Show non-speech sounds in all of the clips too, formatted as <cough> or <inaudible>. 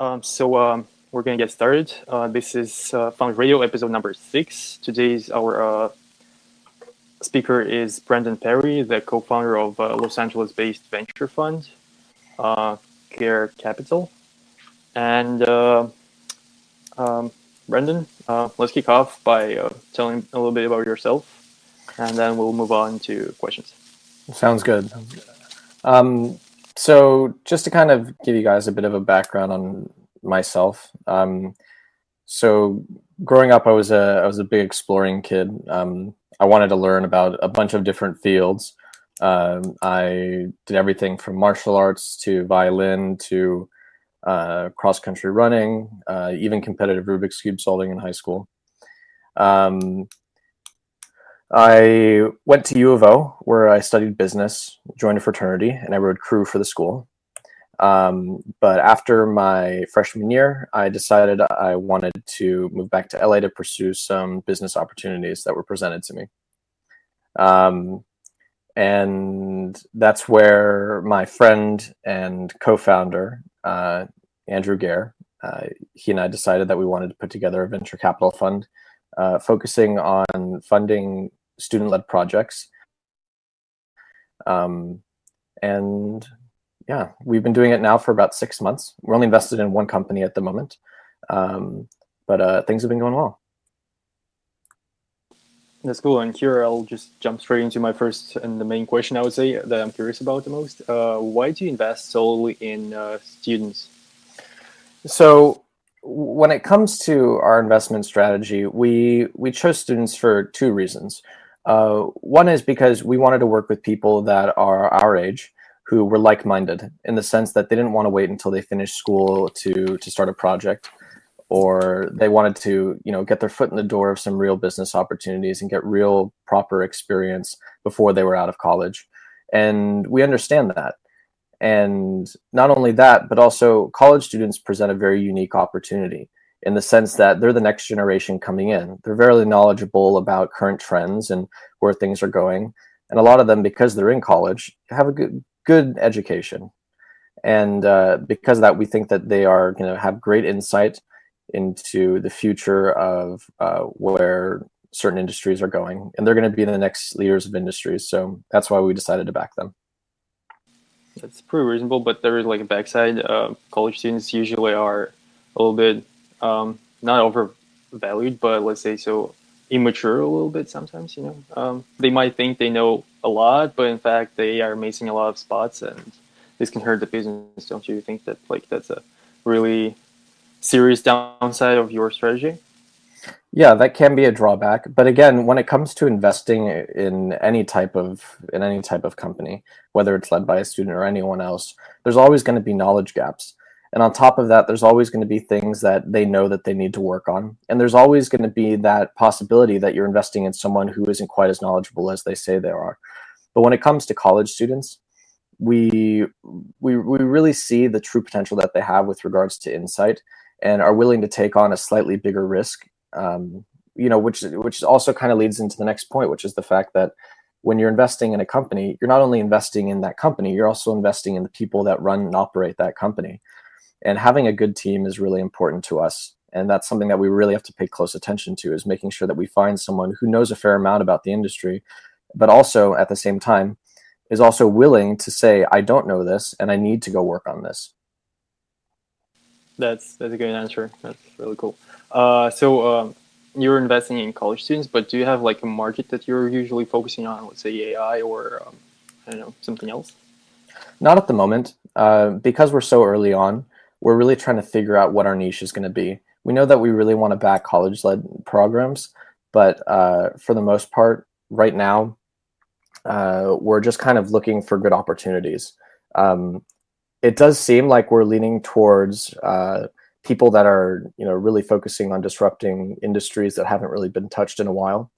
Um, so um, we're gonna get started. Uh, this is uh, Found Radio episode number six. Today's our uh, speaker is Brendan Perry, the co-founder of uh, Los Angeles-based venture fund, uh, Gehr Capital. And uh, um, Brendan, uh, let's kick off by telling a little bit about yourself, and then we'll move on to questions. Sounds good. Um, so, just to kind of give you guys a bit of a background on myself. Um, so, growing up, I was a I was a big exploring kid. Um, I wanted to learn about a bunch of different fields. Um, I did everything from martial arts to violin to uh, cross country running, uh, even competitive Rubik's cube solving in high school. Um, I went to U of O where I studied business, joined a fraternity, and I rode crew for the school. Um, but after my freshman year, I decided I wanted to move back to LA to pursue some business opportunities that were presented to me. Um, and that's where my friend and co-founder uh, Andrew Gehr, uh, he and I decided that we wanted to put together a venture capital fund uh, focusing on funding student-led projects. Um, and yeah, we've been doing it now for about six months. We're only invested in one company at the moment, um, but uh, things have been going well. That's cool. And here I'll just jump straight into my first and the main question I would say that I'm curious about the most. Uh, why do you invest solely in uh, students? So when it comes to our investment strategy, we we chose students for two reasons. Uh, one is because we wanted to work with people that are our age who were like-minded in the sense that they didn't want to wait until they finished school to to start a project or they wanted to you know get their foot in the door of some real business opportunities and get real proper experience before they were out of college. And we understand that. And not only that but also college students present a very unique opportunity in the sense that they're the next generation coming in they're very knowledgeable about current trends and where things are going and a lot of them because they're in college have a good good education and uh, because of that we think that they are going to have great insight into the future of uh, where certain industries are going, and they're going to be the next leaders of industries. So that's why we decided to back them. That's pretty reasonable, but there is like a backside. Uh, college students usually are a little bit um, not overvalued, but let's say so immature a little bit sometimes. You know, um, they might think they know a lot, but in fact they are missing a lot of spots, and this can hurt the business. Don't you think that like that's a really serious downside of your strategy? Yeah, that can be a drawback. But again, when it comes to investing in any type of in any type of company, whether it's led by a student or anyone else, there's always going to be knowledge gaps. And on top of that, there's always going to be things that they know that they need to work on. And there's always going to be that possibility that you're investing in someone who isn't quite as knowledgeable as they say they are. But when it comes to college students, we we we really see the true potential that they have with regards to insight and are willing to take on a slightly bigger risk. Um, you know, which which also kind of leads into the next point, which is the fact that when you're investing in a company, you're not only investing in that company, you're also investing in the people that run and operate that company. And having a good team is really important to us. And that's something that we really have to pay close attention to is making sure that we find someone who knows a fair amount about the industry, but also at the same time is also willing to say, I don't know this and I need to go work on this. That's that's a good answer. That's really cool. Uh, so um, you're investing in college students, but do you have like a market that you're usually focusing on? Let's say AI or um, I don't know something else. Not at the moment, uh, because we're so early on. We're really trying to figure out what our niche is going to be. We know that we really want to back college-led programs, but uh, for the most part, right now, uh, we're just kind of looking for good opportunities. Um, it does seem like we're leaning towards uh, people that are you know really focusing on disrupting industries that haven't really been touched in a while.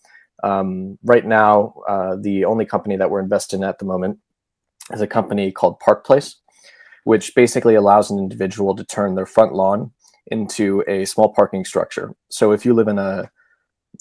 Um, right now, uh, the only company that we're invested in at the moment is a company called Park Place, which basically allows an individual to turn their front lawn into a small parking structure. So if you live in a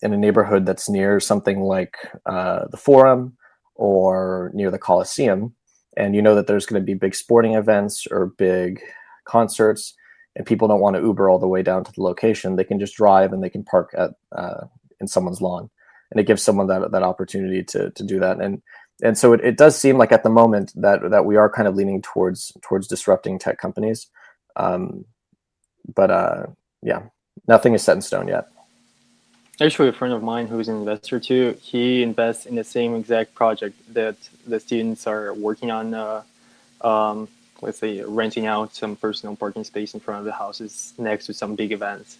in a neighborhood that's near something like uh, the Forum or near the Coliseum, and you know that there's going to be big sporting events or big concerts, and people don't want to Uber all the way down to the location, they can just drive and they can park at uh, in someone's lawn, and it gives someone that that opportunity to to do that. And and so it, it does seem like at the moment that that we are kind of leaning towards towards disrupting tech companies, um, but uh, yeah, nothing is set in stone yet. Actually, a friend of mine who's an investor too, he invests in the same exact project that the students are working on. Uh, um, let's say renting out some personal parking space in front of the houses next to some big events.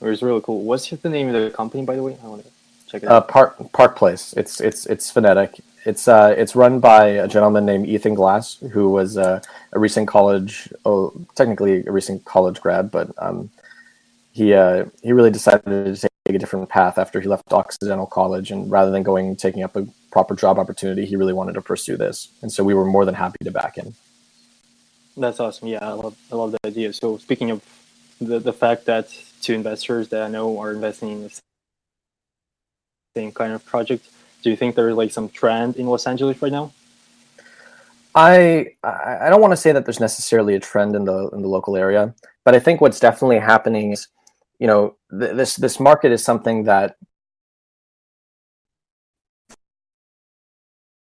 It was really cool. What's the name of the company, by the way? I want to check it uh, out. Park Park Place. It's it's it's phonetic. It's uh it's run by a gentleman named Ethan Glass, who was uh, a recent college, oh, technically a recent college grad, but um, he uh, he really decided to take a different path after he left Occidental College, and rather than going taking up a proper job opportunity, he really wanted to pursue this, and so we were more than happy to back him. That's awesome. Yeah, I love I love the idea. So speaking of the the fact that two investors that I know are investing in the same kind of project, do you think there's like some trend in Los Angeles right now? I I don't want to say that there's necessarily a trend in the in the local area, but I think what's definitely happening is, you know, th- this this market is something that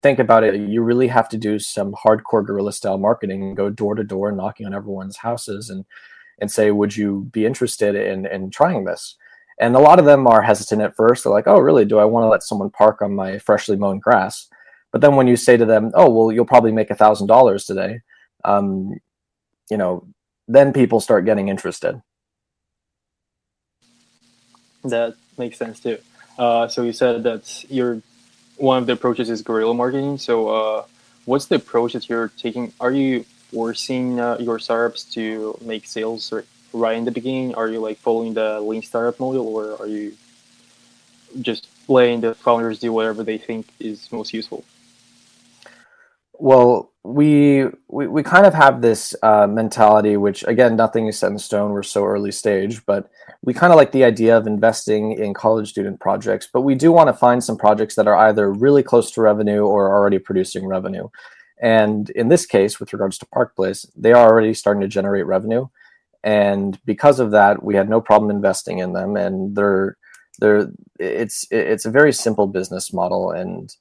think about it, you really have to do some hardcore guerrilla style marketing and go door to door knocking on everyone's houses and and say, would you be interested in in trying this? And a lot of them are hesitant at first. They're like, oh, really? Do I want to let someone park on my freshly mown grass? But then when you say to them, oh, well, you'll probably make a thousand dollars today, um, you know, then people start getting interested. That makes sense too. Uh, so you said that you're one of the approaches is guerrilla marketing. So, uh, what's the approach that you're taking? Are you forcing uh, your startups to make sales right in the beginning? Are you like following the lean startup model, or are you just letting the founders do whatever they think is most useful? Well, we we, we kind of have this uh, mentality, which again, nothing is set in stone. We're so early stage, but we kind of like the idea of investing in college student projects. But we do want to find some projects that are either really close to revenue or already producing revenue. And in this case, with regards to Park Place, they are already starting to generate revenue, and because of that, we had no problem investing in them. And they're they're it's it's a very simple business model, and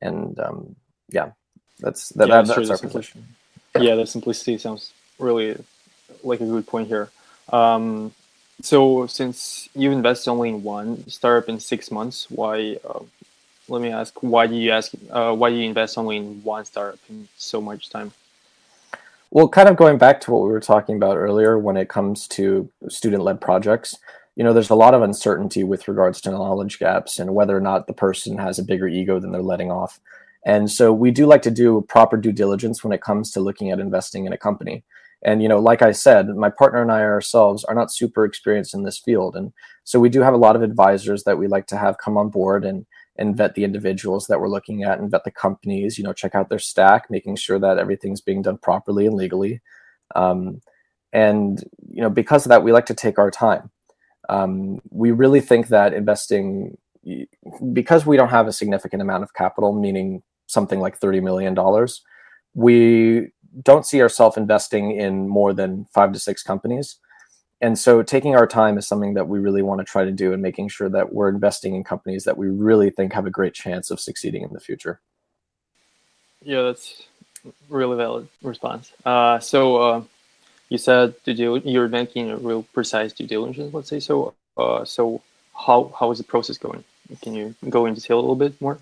and um, yeah that's that, yeah, that, that's our position. Yeah, the simplicity sounds really like a good point here. Um, so since you invest only in one startup in six months, why? Uh, let me ask, why do you ask? Uh, why do you invest only in one startup in so much time? Well, kind of going back to what we were talking about earlier, when it comes to student-led projects, you know, there's a lot of uncertainty with regards to knowledge gaps and whether or not the person has a bigger ego than they're letting off. And so we do like to do proper due diligence when it comes to looking at investing in a company. And you know, like I said, my partner and I ourselves are not super experienced in this field, and so we do have a lot of advisors that we like to have come on board and and vet the individuals that we're looking at and vet the companies. You know, check out their stack, making sure that everything's being done properly and legally. Um, and you know, because of that, we like to take our time. Um, we really think that investing, because we don't have a significant amount of capital, meaning something like $30 million, we don't see ourselves investing in more than five to six companies. And so taking our time is something that we really want to try to do and making sure that we're investing in companies that we really think have a great chance of succeeding in the future. Yeah, that's really valid response. Uh, so uh, you said to do, you're making a real precise due diligence, let's say. So, uh, so how, how is the process going? Can you go into detail a little bit more?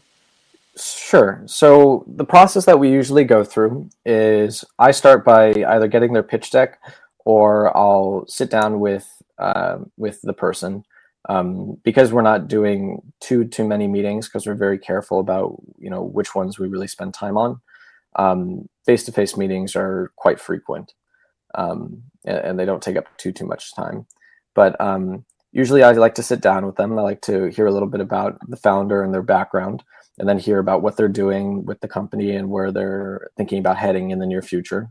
Sure. So the process that we usually go through is I start by either getting their pitch deck, or I'll sit down with uh, with the person um, because we're not doing too too many meetings because we're very careful about you know which ones we really spend time on. Face to face meetings are quite frequent, um, and, and, they don't take up too too much time. But um, usually, I like to sit down with them. I like to hear a little bit about the founder and their background and then hear about what they're doing with the company and where they're thinking about heading in the near future.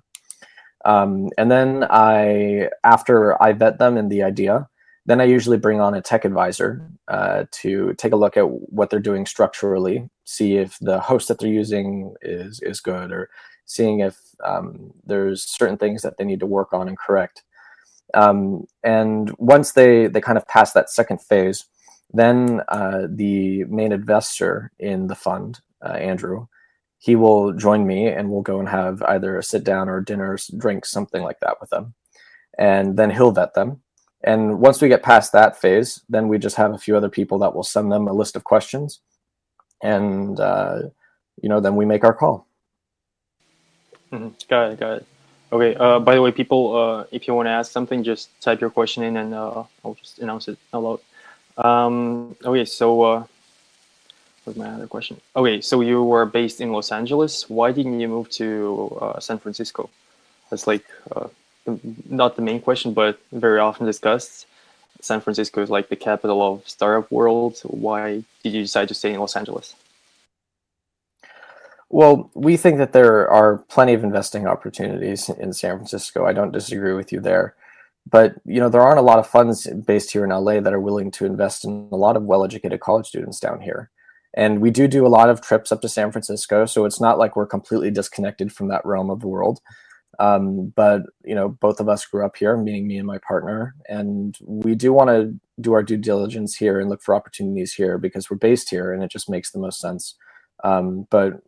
Um, and then I, after I vet them and the idea, then I usually bring on a tech advisor uh, to take a look at what they're doing structurally, see if the host that they're using is is good, or seeing if um, there's certain things that they need to work on and correct. Um, and once they they kind of pass that second phase, then uh, the main investor in the fund, uh, Andrew, he will join me and we'll go and have either a sit down or dinner, drink, something like that with them. And then he'll vet them. And once we get past that phase, then we just have a few other people that will send them a list of questions. And, uh, you know, then we make our call. Mm-hmm. Got it. Got it. Okay. Uh, by the way, people, uh, if you want to ask something, just type your question in and uh, I'll just announce it aloud. Um, okay. So, uh, was my other question? Okay, so you were based in Los Angeles. Why didn't you move to uh, San Francisco? That's like uh, not the main question, but very often discussed. San Francisco is like the capital of startup world. Why did you decide to stay in Los Angeles? Well, we think that there are plenty of investing opportunities in San Francisco. I don't disagree with you there. But you know, there aren't a lot of funds based here in LA that are willing to invest in a lot of well-educated college students down here. And we do do a lot of trips up to San Francisco, so it's not like we're completely disconnected from that realm of the world. Um, but you know, both of us grew up here, meaning me and my partner, and we do want to do our due diligence here and look for opportunities here because we're based here, and it just makes the most sense. Um, but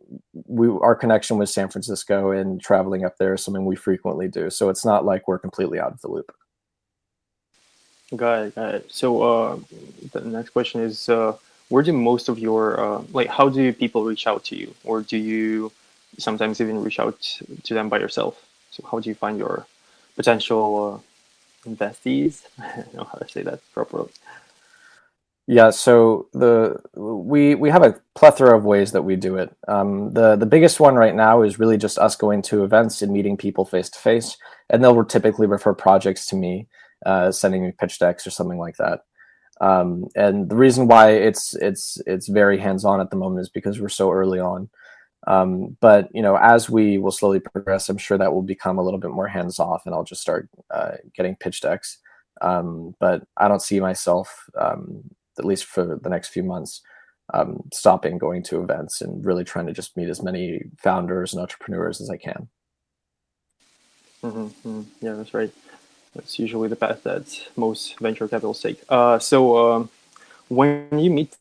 we, our connection with San Francisco and traveling up there is something we frequently do, so it's not like we're completely out of the loop. Got it. Got it. So uh, the next question is. Uh, where do most of your uh, like how do people reach out to you? Or do you sometimes even reach out to them by yourself? So how do you find your potential uh, investees? <laughs> I don't know how to say that properly. Yeah so the we we have a plethora of ways that we do it. Um, the the biggest one right now is really just us going to events and meeting people face to face and they'll typically refer projects to me uh, sending me pitch decks or something like that um, and the reason why it's it's it's very hands on at the moment is because we're so early on. Um, but you know, as we will slowly progress, I'm sure that will become a little bit more hands off, and I'll just start uh, getting pitch decks. Um, but I don't see myself, um, at least for the next few months, um, stopping going to events and really trying to just meet as many founders and entrepreneurs as I can. Mm-hmm. mm-hmm. Yeah, that's right. That's usually the path that most venture capitals take. Uh, so um, when you meet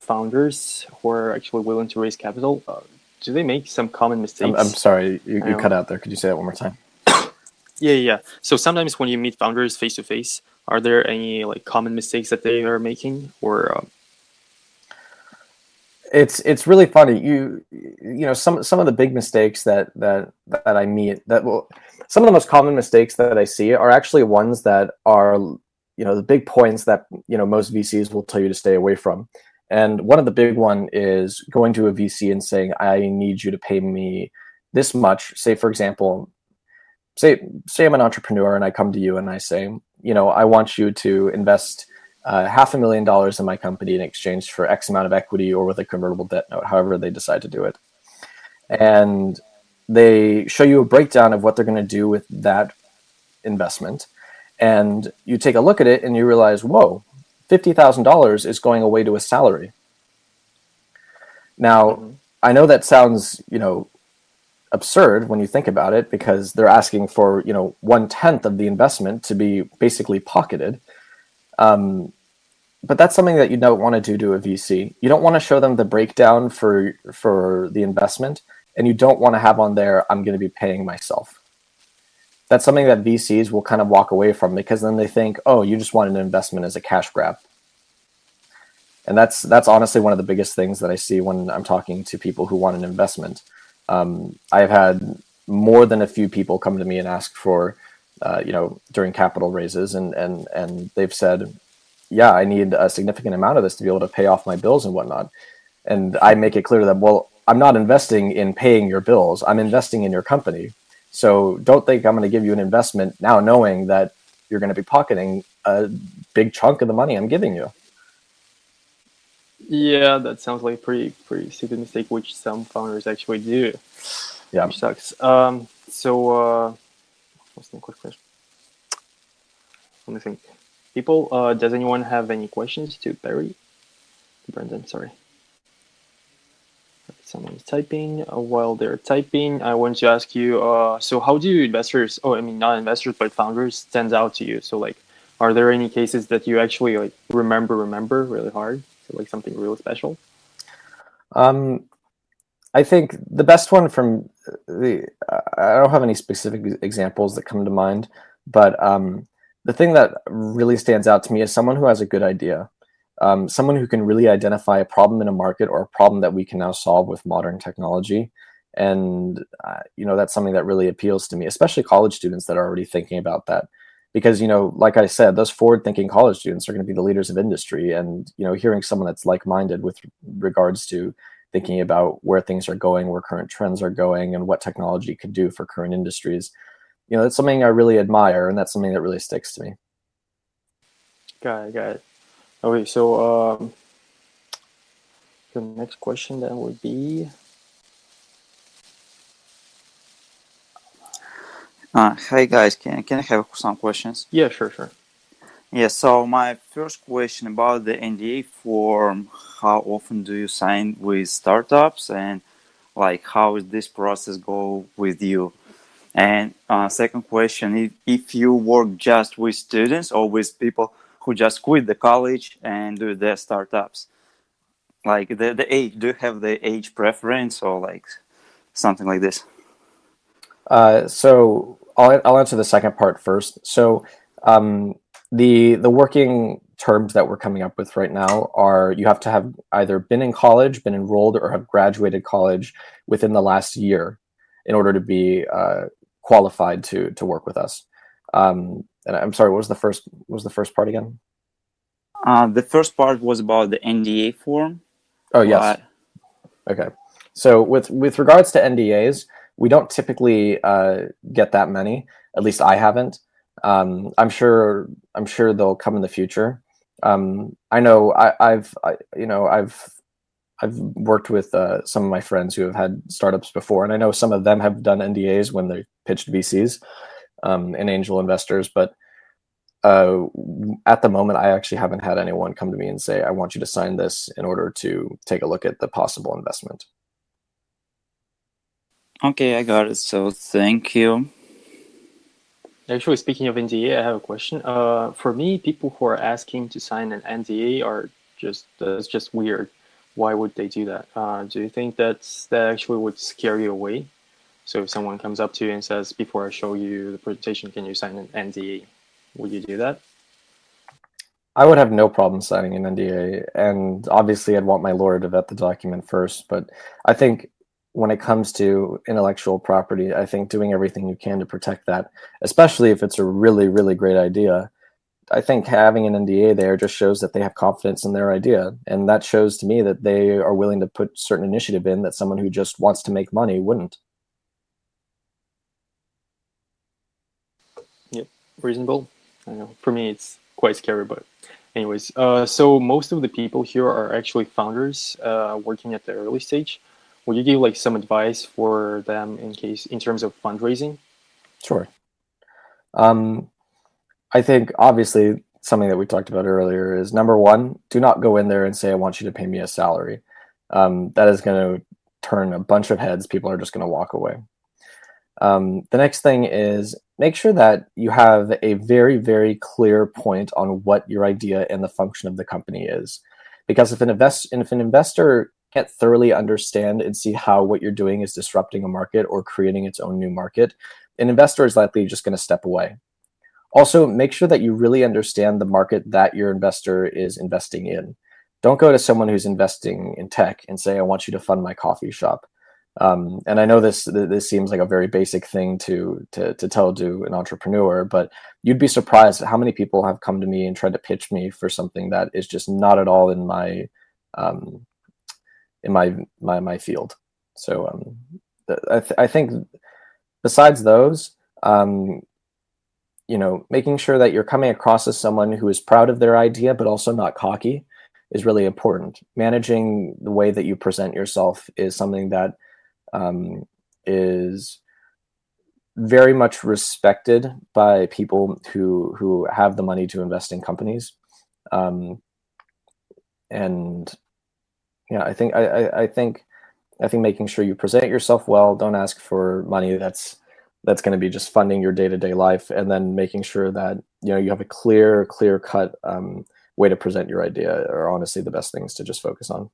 founders who are actually willing to raise capital, uh, do they make some common mistakes? I'm, I'm sorry, you, you cut out there. Could you say that one more time? <coughs> yeah, yeah. So sometimes when you meet founders face to face, are there any like common mistakes that they are making, or um, it's it's really funny. You you know some some of the big mistakes that that that I meet that will some of the most common mistakes that I see are actually ones that are you know the big points that you know most VCs will tell you to stay away from. And one of the big one is going to a VC and saying, "I need you to pay me this much." Say, for example, say say I'm an entrepreneur and I come to you and I say, you know, I want you to invest uh, half a million dollars in my company in exchange for X amount of equity or with a convertible debt note, however they decide to do it. And they show you a breakdown of what they're going to do with that investment. And you take a look at it and you realize, whoa, $50,000 is going away to a salary. Now. I know that sounds, you know, absurd when you think about it because they're asking for, you know, one tenth of the investment to be basically pocketed. Um, but that's something that you don't want to do to a VC. You don't want to show them the breakdown for for the investment, and you don't want to have on there, "I'm going to be paying myself." That's something that VCs will kind of walk away from because then they think, "Oh, you just want an investment as a cash grab." And that's that's honestly one of the biggest things that I see when I'm talking to people who want an investment. Um, I've had more than a few people come to me and ask for, uh, you know, during capital raises, and and and they've said, yeah, I need a significant amount of this to be able to pay off my bills and whatnot. And I make it clear to them, well, I'm not investing in paying your bills. I'm investing in your company. So don't think I'm going to give you an investment now, knowing that you're going to be pocketing a big chunk of the money I'm giving you. Yeah, that sounds like a pretty pretty stupid mistake, which some founders actually do. Yeah, which sucks. Um, so uh, what's the quick question? Let me think people. Uh, does anyone have any questions to Barry? Brendan, sorry. someone's typing. Uh, while they're typing, I want to ask you. Uh, so, how do investors, oh, I mean, not investors, but founders, stand out to you? So, like, are there any cases that you actually like remember, remember really hard? So, like something really special? Um, I think the best one from the I don't have any specific examples that come to mind, but um, the thing that really stands out to me is someone who has a good idea, um, someone who can really identify a problem in a market or a problem that we can now solve with modern technology, and uh, you know that's something that really appeals to me, especially college students that are already thinking about that. Because you know, like I said, those forward-thinking college students are going to be the leaders of industry, and you know, hearing someone that's like-minded with regards to thinking about where things are going, where current trends are going, and what technology could do for current industries. You know, that's something I really admire, and that's something that really sticks to me. Got it. Got it. Okay, so um, the next question then would be. Uh, hi guys, can can I have some questions? Yeah, sure, sure. Yeah, so my first question about the NDA form, how often do you sign with startups and like how is this process go with you? And uh, second question, if, if you work just with students or with people who just quit the college and do their startups, like the, the age, do you have the age preference or like something like this? Uh, so I'll, I'll answer the second part first. So um, the the working terms that we're coming up with right now are you have to have either been in college, been enrolled, or have graduated college within the last year in order to be uh, qualified to to work with us. Um, and I'm sorry, what was the first what was the first part again? Uh, the first part was about the NDA form. Oh yes. Okay. So with with regards to NDAs, we don't typically uh, get that many. At least I haven't. Um, I'm sure I'm sure they'll come in the future. Um, I know I, have you know I've I've worked with uh, some of my friends who have had startups before, and I know some of them have done NDAs when they pitched VCs um, and angel investors. But uh, at the moment, I actually haven't had anyone come to me and say, "I want you to sign this in order to take a look at the possible investment." Okay, I got it. So thank you. Actually, speaking of NDA, I have a question. Uh, for me, people who are asking to sign an NDA are just that's just weird. Why would they do that? Uh, do you think that's that actually would scare you away? So if someone comes up to you and says, "Before I show you the presentation, can you sign an NDA?" Would you do that? I would have no problem signing an NDA, and obviously, I'd want my lawyer to vet the document first. But I think when it comes to intellectual property, I think doing everything you can to protect that, especially if it's a really, really great idea. I think having an NDA there just shows that they have confidence in their idea. And that shows to me that they are willing to put certain initiative in that someone who just wants to make money wouldn't. Yep, reasonable. I know for me it's quite scary, but anyways, uh, so most of the people here are actually founders uh, working at the early stage would you give like some advice for them in case in terms of fundraising? Sure. Um, I think obviously something that we talked about earlier is number one, do not go in there and say, I want you to pay me a salary. Um, that is going to turn a bunch of heads. People are just going to walk away. Um, the next thing is make sure that you have a very, very clear point on what your idea and the function of the company is. Because if an invest if an investor can't thoroughly understand and see how what you're doing is disrupting a market or creating its own new market, an investor is likely just going to step away. Also, make sure that you really understand the market that your investor is investing in. Don't go to someone who's investing in tech and say, "I want you to fund my coffee shop." Um, and I know this this seems like a very basic thing to, to to tell to an entrepreneur, but you'd be surprised how many people have come to me and tried to pitch me for something that is just not at all in my um, in my my my field. So um, I, th- I think besides those, um, you know, making sure that you're coming across as someone who is proud of their idea but also not cocky is really important. Managing the way that you present yourself is something that um, is very much respected by people who who have the money to invest in companies. Um, and yeah, I think I, I, I think I think making sure you present yourself well, don't ask for money that's that's going to be just funding your day to day life, and then making sure that you know you have a clear, clear cut um, way to present your idea are honestly the best things to just focus on.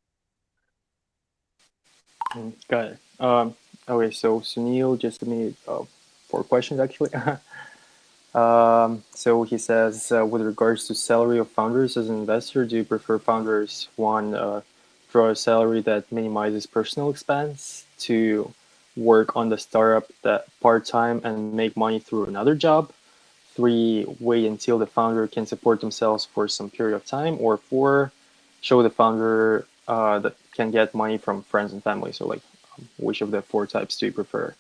Got it. Um, okay, so Sunil just submitted uh, four questions actually. <laughs> um, so he says, uh, with regards to salary of founders as an investor, do you prefer founders one uh, draw a salary that minimizes personal expense to work on the startup that part time and make money through another job? Three, wait until the founder can support themselves for some period of time, or four, show the founder uh, that can get money from friends and family. So, like, um, which of the four types do you prefer?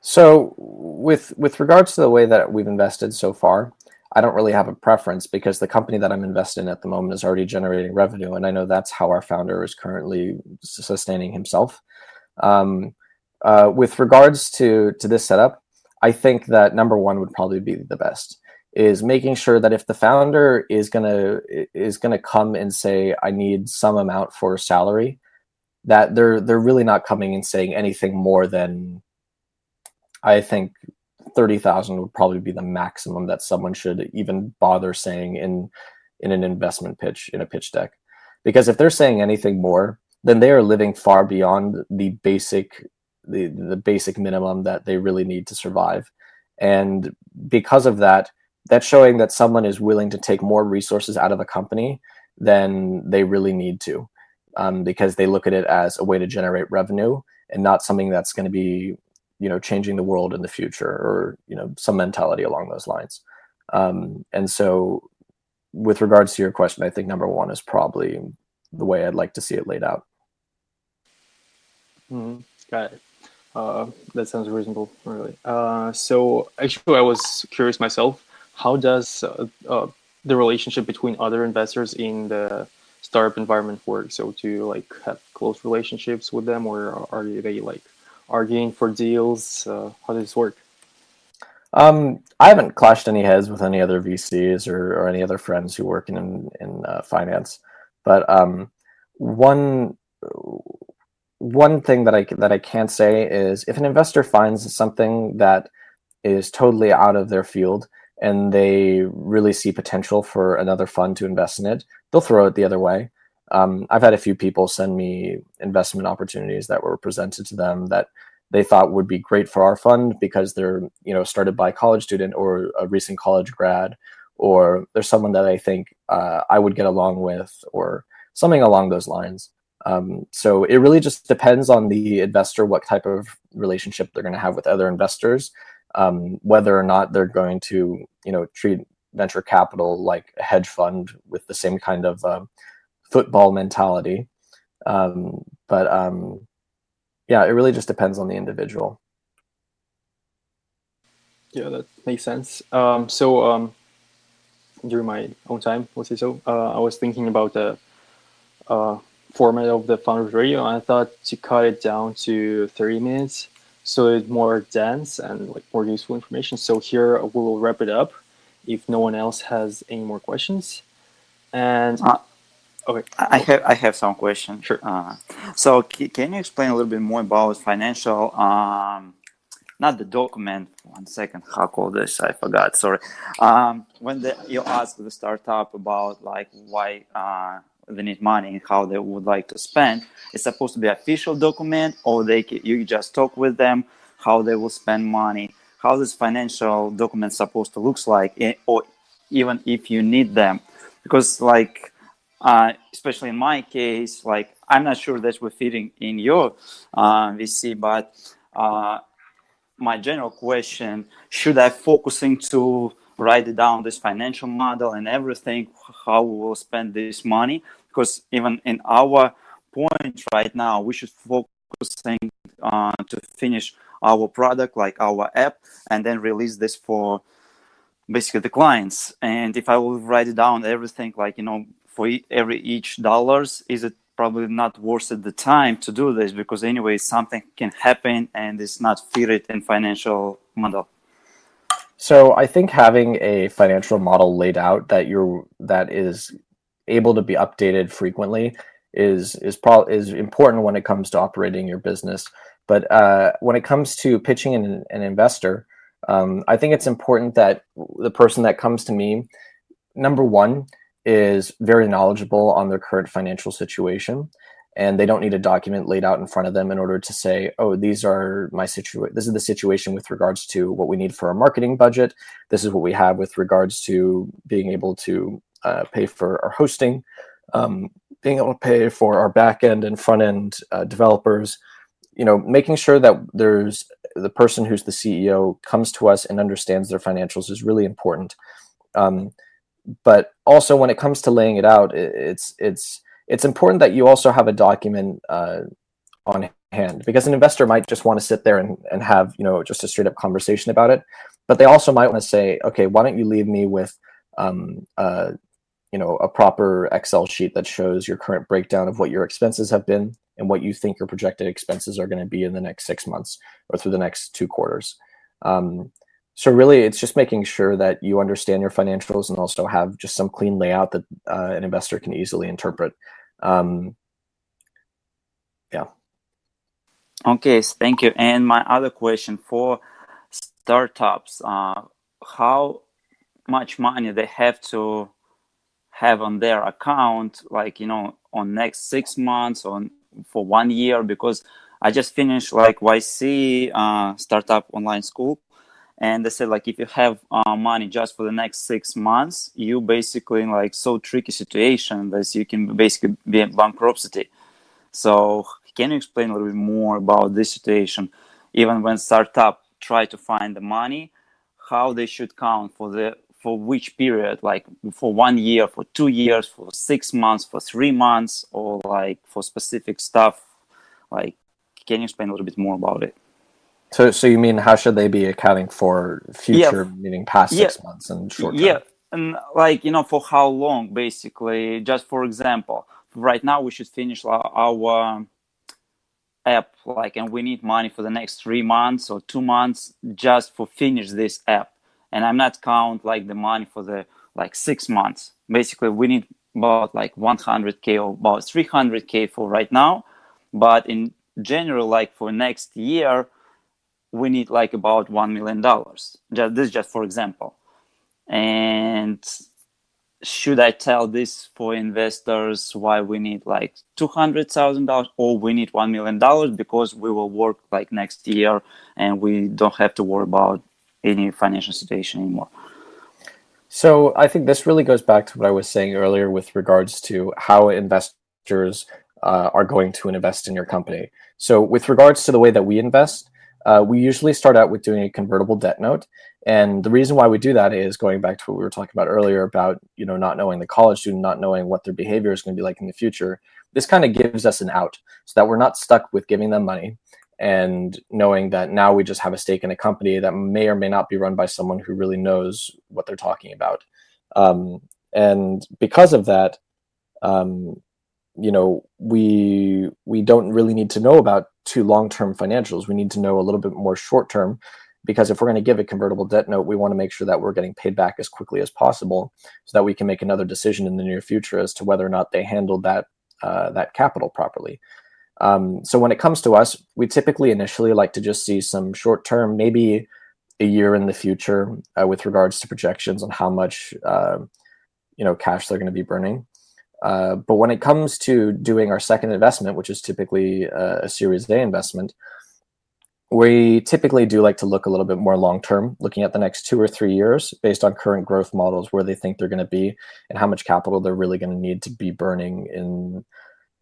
So, with with regards to the way that we've invested so far, I don't really have a preference because the company that I'm invested in at the moment is already generating revenue, and I know that's how our founder is currently sustaining himself. Um, uh, with regards to to this setup, I think that number one would probably be the best is making sure that if the founder is gonna is gonna come and say I need some amount for salary, that they're they're really not coming and saying anything more than I think thirty thousand would probably be the maximum that someone should even bother saying in in an investment pitch in a pitch deck, because if they're saying anything more, then they are living far beyond the basic the the basic minimum that they really need to survive, and because of that, that's showing that someone is willing to take more resources out of a company than they really need to, um, because they look at it as a way to generate revenue and not something that's going to be you know changing the world in the future or you know some mentality along those lines. Um, and so with regards to your question i think number one is probably the way i'd like to see it laid out. Mm-hmm. got it uh, that sounds reasonable really uh, so actually i was curious myself how does uh, uh the relationship between other investors in the startup environment work so do you like have close relationships with them or are they like arguing for deals? Uh, how does this work? Um, I haven't clashed any heads with any other VCs or, or any other friends who work in in uh, finance, but um, one one thing that I that I can't say is if an investor finds something that is totally out of their field and they really see potential for another fund to invest in it, they'll throw it the other way. Um, I've had a few people send me investment opportunities that were presented to them that they thought would be great for our fund because they're you know started by a college student or a recent college grad or there's someone that I think uh, I would get along with or something along those lines. Um, so it really just depends on the investor what type of relationship they're going to have with other investors, um, whether or not they're going to you know treat venture capital like a hedge fund with the same kind of uh, football mentality. Um, but um, yeah, it really just depends on the individual. Yeah, that makes sense. Um, so during my own time, let's say so, uh, I was thinking about the uh, format of the Founders Radio, and I thought to cut it down to 30 minutes so it's more dense and like more useful information. So here we will wrap it up if no one else has any more questions. And uh, Okay. I have I have some questions. Sure. Uh, so can you explain a little bit more about financial, um, not the document. One second, how called this? I forgot. Sorry. Um, when the, you ask the startup about like why uh, they need money and how they would like to spend, it's supposed to be official document, or they you just talk with them how they will spend money. How this financial document supposed to looks like, eh, or even if you need them, because like uh, especially in my case, like I'm not sure that we're fitting in your uh, VC, but uh, my general question: Should I focusing to write down this financial model and everything, how we will spend this money? Because even in our point right now, we should focusing on to finish our product, like our app, and then release this for basically the clients. And if I will write down everything, like you know, for every each dollars is it probably not worth it the time to do this because anyway something can happen and it's not fitted in financial model so i think having a financial model laid out that you're that is able to be updated frequently is is pro- is important when it comes to operating your business. But uh, when it comes to pitching an, an investor, um, I think it's important that the person that comes to me, number one, is very knowledgeable on their current financial situation and they don't need a document laid out in front of them in order to say oh these are my situation this is the situation with regards to what we need for our marketing budget. This is what we have with regards to being able to uh, pay for our hosting um, being able to pay for our back end and front end uh, developers. You know making sure that there's the person who's the ceo comes to us and understands their financials is really important. Um, but also when it comes to laying it out it's it's it's important that you also have a document uh, on hand because an investor might just want to sit there and, and have you know just a straight up conversation about it but they also might want to say okay why don't you leave me with um, uh, you know a proper excel sheet that shows your current breakdown of what your expenses have been and what you think your projected expenses are going to be in the next six months or through the next two quarters? Um, so really it's just making sure that you understand your financials and also have just some clean layout that uh, an investor can easily interpret. Um, yeah. Okay thank you. And my other question for startups uh, how much money they have to have on their account like you know on next six months on for one year? Because i just finished like yc uh, startup online school and they said like if you have uh, money just for the next six months you basically in like so tricky situation that you can basically be in bankruptcy. So can you explain a little bit more about this situation? Even when startup try to find the money how they should count for the for which period? Like for one year for two years for six months for three months or like for specific stuff? Like can you explain a little bit more about it so, so you mean how should they be accounting for future, yeah. meaning past yeah. six months and short? Yeah, and like you know, for how long? Basically, just for example, right now we should finish our, our app, like, and we need money for the next three months or two months just for finish this app. And I'm not count like the money for the like six months. Basically, we need about like 100k or about 300k for right now, but in general, like for next year we need like about one million dollars. Just this, just for example. And should I tell this for investors why we need like two hundred thousand dollars or we need one million dollars because we will work like next year and we don't have to worry about any financial situation anymore. So I think this really goes back to what I was saying earlier with regards to how investors uh, are going to invest in your company. So with regards to the way that we invest, uh, we usually start out with doing a convertible debt note. And the reason why we do that is going back to what we were talking about earlier about, you know, not knowing the college student, not knowing what their behavior is going to be like in the future. This kind of gives us an out so that we're not stuck with giving them money and knowing that now we just have a stake in a company that may or may not be run by someone who really knows what they're talking about. Um, and because of that, um, you know, we we don't really need to know about to long-term financials. We need to know a little bit more short-term because if we're going to give a convertible debt note, we want to make sure that we're getting paid back as quickly as possible so that we can make another decision in the near future as to whether or not they handled that uh, that capital properly. Um, so when it comes to us, we typically initially like to just see some short-term, maybe a year in the future, uh, with regards to projections on how much uh, you know cash they're going to be burning. Uh, but when it comes to doing our second investment, which is typically uh, a Series A investment, we typically do like to look a little bit more long term, looking at the next two or three years based on current growth models, where they think they're going to be, and how much capital they're really going to need to be burning in,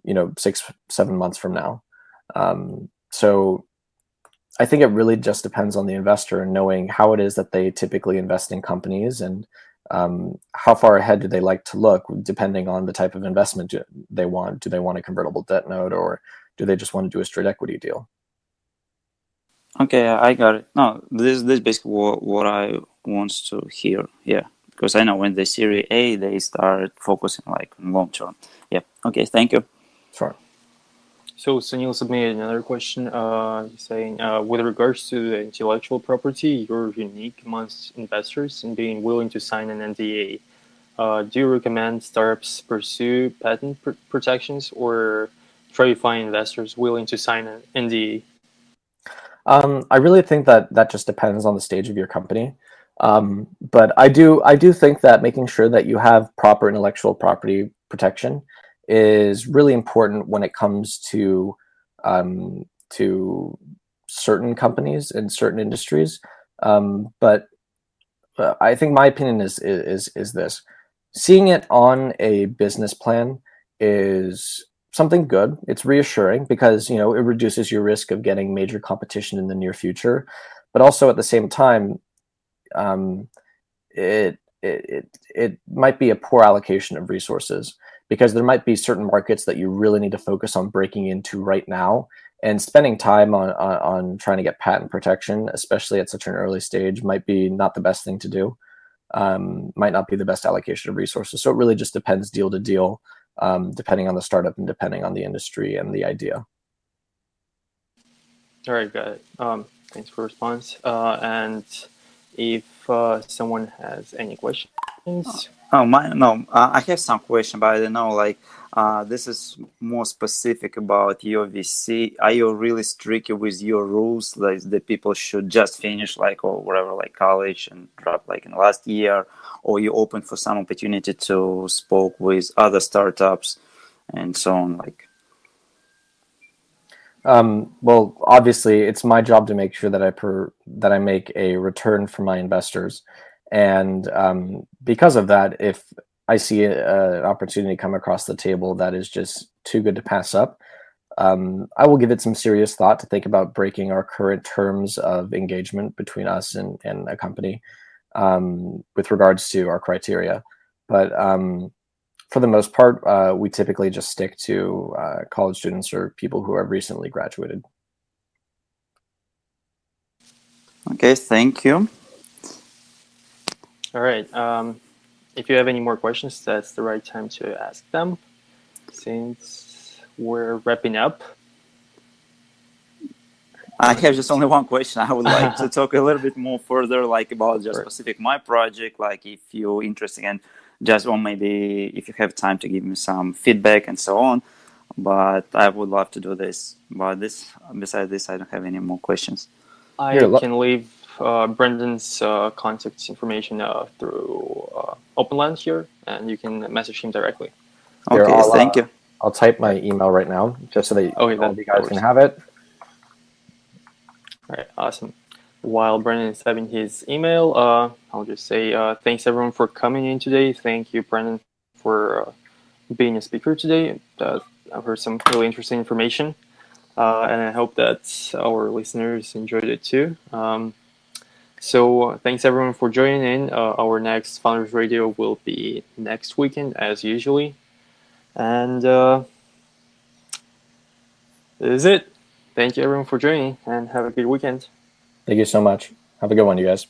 you know, six seven months from now. Um, so I think it really just depends on the investor and knowing how it is that they typically invest in companies and um, how far ahead do they like to look depending on the type of investment they want? Do they want a convertible debt note or do they just want to do a straight equity deal? Okay i got it. No this, this is basically what, what i want to hear. Yeah because i know when the series a they start focusing like long term. Yeah okay thank you. Sure so Sunil submitted another question uh, saying, uh, with regards to the intellectual property, you're unique amongst investors in being willing to sign an NDA. uh, do you recommend startups pursue patent pr- protections or try to find investors willing to sign an NDA? Um, I really think that that just depends on the stage of your company. Um, but I do I do think that making sure that you have proper intellectual property protection is really important when it comes to um, to certain companies in certain industries. Um, but uh, I think my opinion is, is is this: seeing it on a business plan is something good. It's reassuring because you know it reduces your risk of getting major competition in the near future, but also at the same time, um, it, it it it might be a poor allocation of resources because there might be certain markets that you really need to focus on breaking into right now and spending time on, on, on trying to get patent protection especially at such an early stage might be not the best thing to do. Um, might not be the best allocation of resources. So it really just depends deal to deal um, depending on the startup and depending on the industry and the idea. All right got it. Um, thanks for response. Uh, and if uh, someone has any questions Oh, my, no, I have some question, but I don't know. Like, uh, this is more specific about your VC. Are you really strict with your rules, like the people should just finish like or whatever, like college and drop like in the last year, or you open for some opportunity to spoke with other startups and so on, like. Um, well, obviously, it's my job to make sure that I per that I make a return for my investors and um, because of that if i see an opportunity come across the table that is just too good to pass up um, i will give it some serious thought to think about breaking our current terms of engagement between us and, and a company um, with regards to our criteria. But um, for the most part uh, we typically just stick to uh, college students or people who have recently graduated. Okay thank you all right. Um, if you have any more questions, that's the right time to ask them since we're wrapping up. I have just only one question. I would like to <laughs> talk a little bit more further, like about just specific my project. Like if you're interested and just or maybe if you have time to give me some feedback and so on. But I would love to do this. But this, besides this, I don't have any more questions. I Here, can leave uh, Brendan's uh, contact information uh, through uh, OpenLens here, and you can message him directly. Okay, Here, thank you. I'll type my email right now, just so that okay, all you guys can have it. All right, awesome. While Brendan is having his email, uh, I'll just say uh, thanks everyone for coming in today. Thank you, Brendan, for uh, being a speaker today. I've heard some really interesting information, uh, and I hope that our listeners enjoyed it too. Um, so uh, thanks everyone for joining in. Uh, our next Founders Radio will be next weekend as usually. And uh, this is it. Thank you everyone for joining and have a good weekend. Thank you so much. Have a good one, you guys.